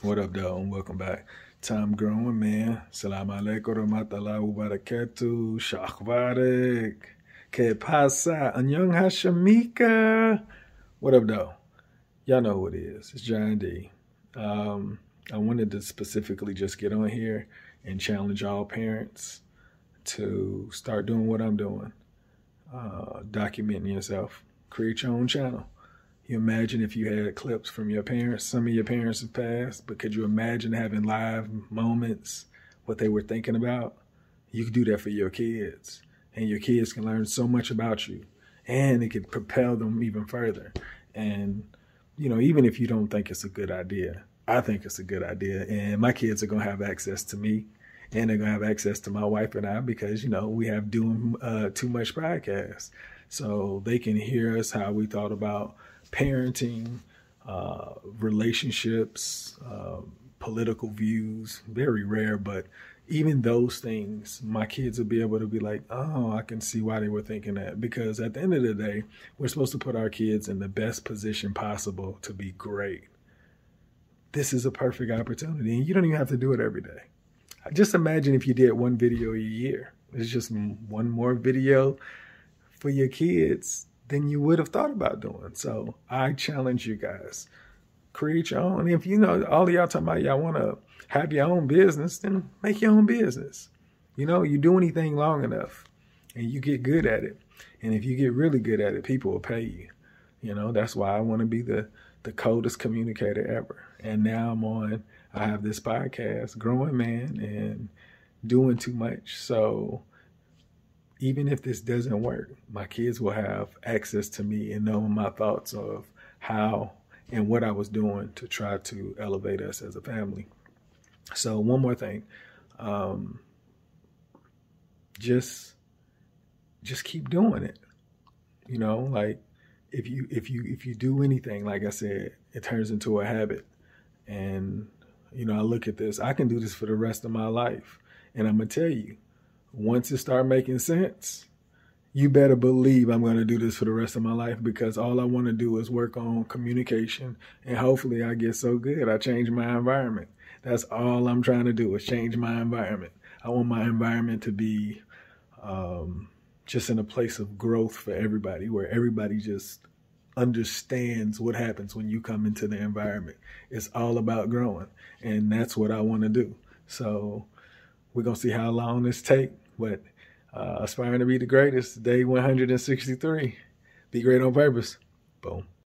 What up, though? And welcome back. Time growing, man. Salam alaikum warahmatullahi wabarakatuh. Shachvarek. Que pasa? Anyong Hashamika. What up, though? Y'all know who it is. It's John D. Um, I wanted to specifically just get on here and challenge all parents to start doing what I'm doing. Uh, documenting yourself. Create your own channel you imagine if you had clips from your parents? Some of your parents have passed, but could you imagine having live moments, what they were thinking about? You could do that for your kids, and your kids can learn so much about you, and it could propel them even further. And, you know, even if you don't think it's a good idea, I think it's a good idea. And my kids are going to have access to me and they're to have access to my wife and I because, you know, we have doing uh, too much podcast. So they can hear us how we thought about parenting, uh, relationships, uh, political views. Very rare, but even those things, my kids will be able to be like, oh, I can see why they were thinking that. Because at the end of the day, we're supposed to put our kids in the best position possible to be great. This is a perfect opportunity, and you don't even have to do it every day. Just imagine if you did one video a year. It's just one more video for your kids than you would have thought about doing. So I challenge you guys. Create your own. If you know all y'all talking about y'all want to have your own business, then make your own business. You know, you do anything long enough and you get good at it. And if you get really good at it, people will pay you. You know, that's why I want to be the the coldest communicator ever. And now I'm on I have this podcast, Growing Man, and doing too much. So even if this doesn't work, my kids will have access to me and know my thoughts of how and what I was doing to try to elevate us as a family. So one more thing, um, just just keep doing it. You know, like if you if you if you do anything, like I said, it turns into a habit. And you know, I look at this, I can do this for the rest of my life. And I'm gonna tell you, once it start making sense, you better believe I'm going to do this for the rest of my life because all I want to do is work on communication and hopefully I get so good I change my environment. That's all I'm trying to do is change my environment. I want my environment to be um, just in a place of growth for everybody where everybody just understands what happens when you come into the environment. It's all about growing and that's what I want to do. So we're gonna see how long this take, but uh, aspiring to be the greatest, day 163. Be great on purpose. Boom.